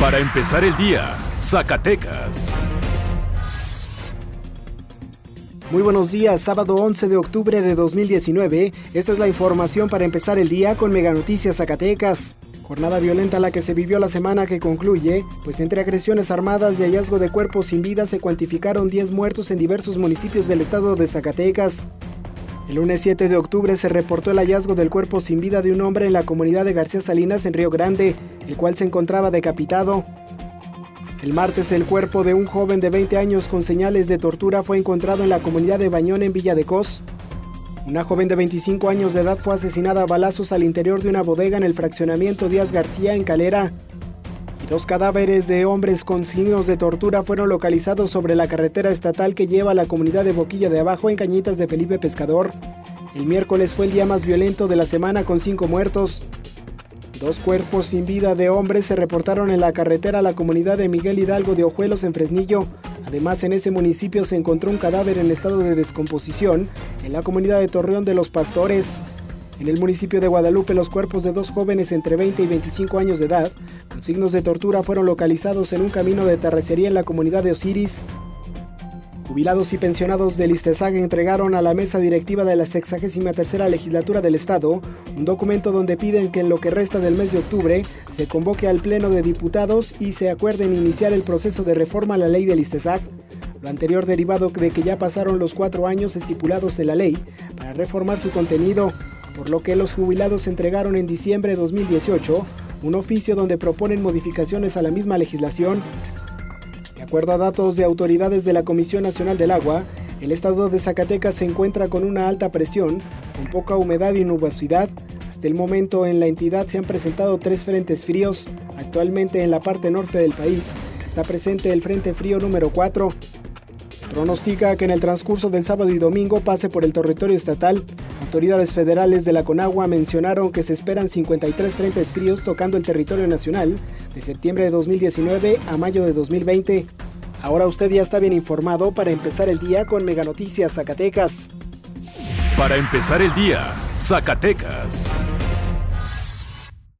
Para empezar el día, Zacatecas. Muy buenos días, sábado 11 de octubre de 2019. Esta es la información para empezar el día con Mega Noticias Zacatecas. Jornada violenta la que se vivió la semana que concluye, pues entre agresiones armadas y hallazgo de cuerpos sin vida se cuantificaron 10 muertos en diversos municipios del estado de Zacatecas. El lunes 7 de octubre se reportó el hallazgo del cuerpo sin vida de un hombre en la comunidad de García Salinas en Río Grande, el cual se encontraba decapitado. El martes el cuerpo de un joven de 20 años con señales de tortura fue encontrado en la comunidad de Bañón en Villa de Cos. Una joven de 25 años de edad fue asesinada a balazos al interior de una bodega en el fraccionamiento Díaz García en Calera. Dos cadáveres de hombres con signos de tortura fueron localizados sobre la carretera estatal que lleva a la comunidad de Boquilla de Abajo en Cañitas de Felipe Pescador. El miércoles fue el día más violento de la semana con cinco muertos. Dos cuerpos sin vida de hombres se reportaron en la carretera a la comunidad de Miguel Hidalgo de Ojuelos en Fresnillo. Además, en ese municipio se encontró un cadáver en estado de descomposición en la comunidad de Torreón de los Pastores. En el municipio de Guadalupe, los cuerpos de dos jóvenes entre 20 y 25 años de edad, con signos de tortura, fueron localizados en un camino de terracería en la comunidad de Osiris. Jubilados y pensionados del ISTESAG entregaron a la mesa directiva de la 63 legislatura del Estado un documento donde piden que en lo que resta del mes de octubre se convoque al Pleno de Diputados y se acuerden iniciar el proceso de reforma a la ley del ISTESAG. Lo anterior derivado de que ya pasaron los cuatro años estipulados en la ley para reformar su contenido por lo que los jubilados entregaron en diciembre de 2018 un oficio donde proponen modificaciones a la misma legislación. De acuerdo a datos de autoridades de la Comisión Nacional del Agua, el estado de Zacatecas se encuentra con una alta presión, con poca humedad y nubosidad. Hasta el momento en la entidad se han presentado tres frentes fríos. Actualmente en la parte norte del país está presente el Frente Frío número 4. Se pronostica que en el transcurso del sábado y domingo pase por el territorio estatal autoridades federales de la Conagua mencionaron que se esperan 53 frentes fríos tocando el territorio nacional de septiembre de 2019 a mayo de 2020. Ahora usted ya está bien informado para empezar el día con Mega Noticias Zacatecas. Para empezar el día, Zacatecas.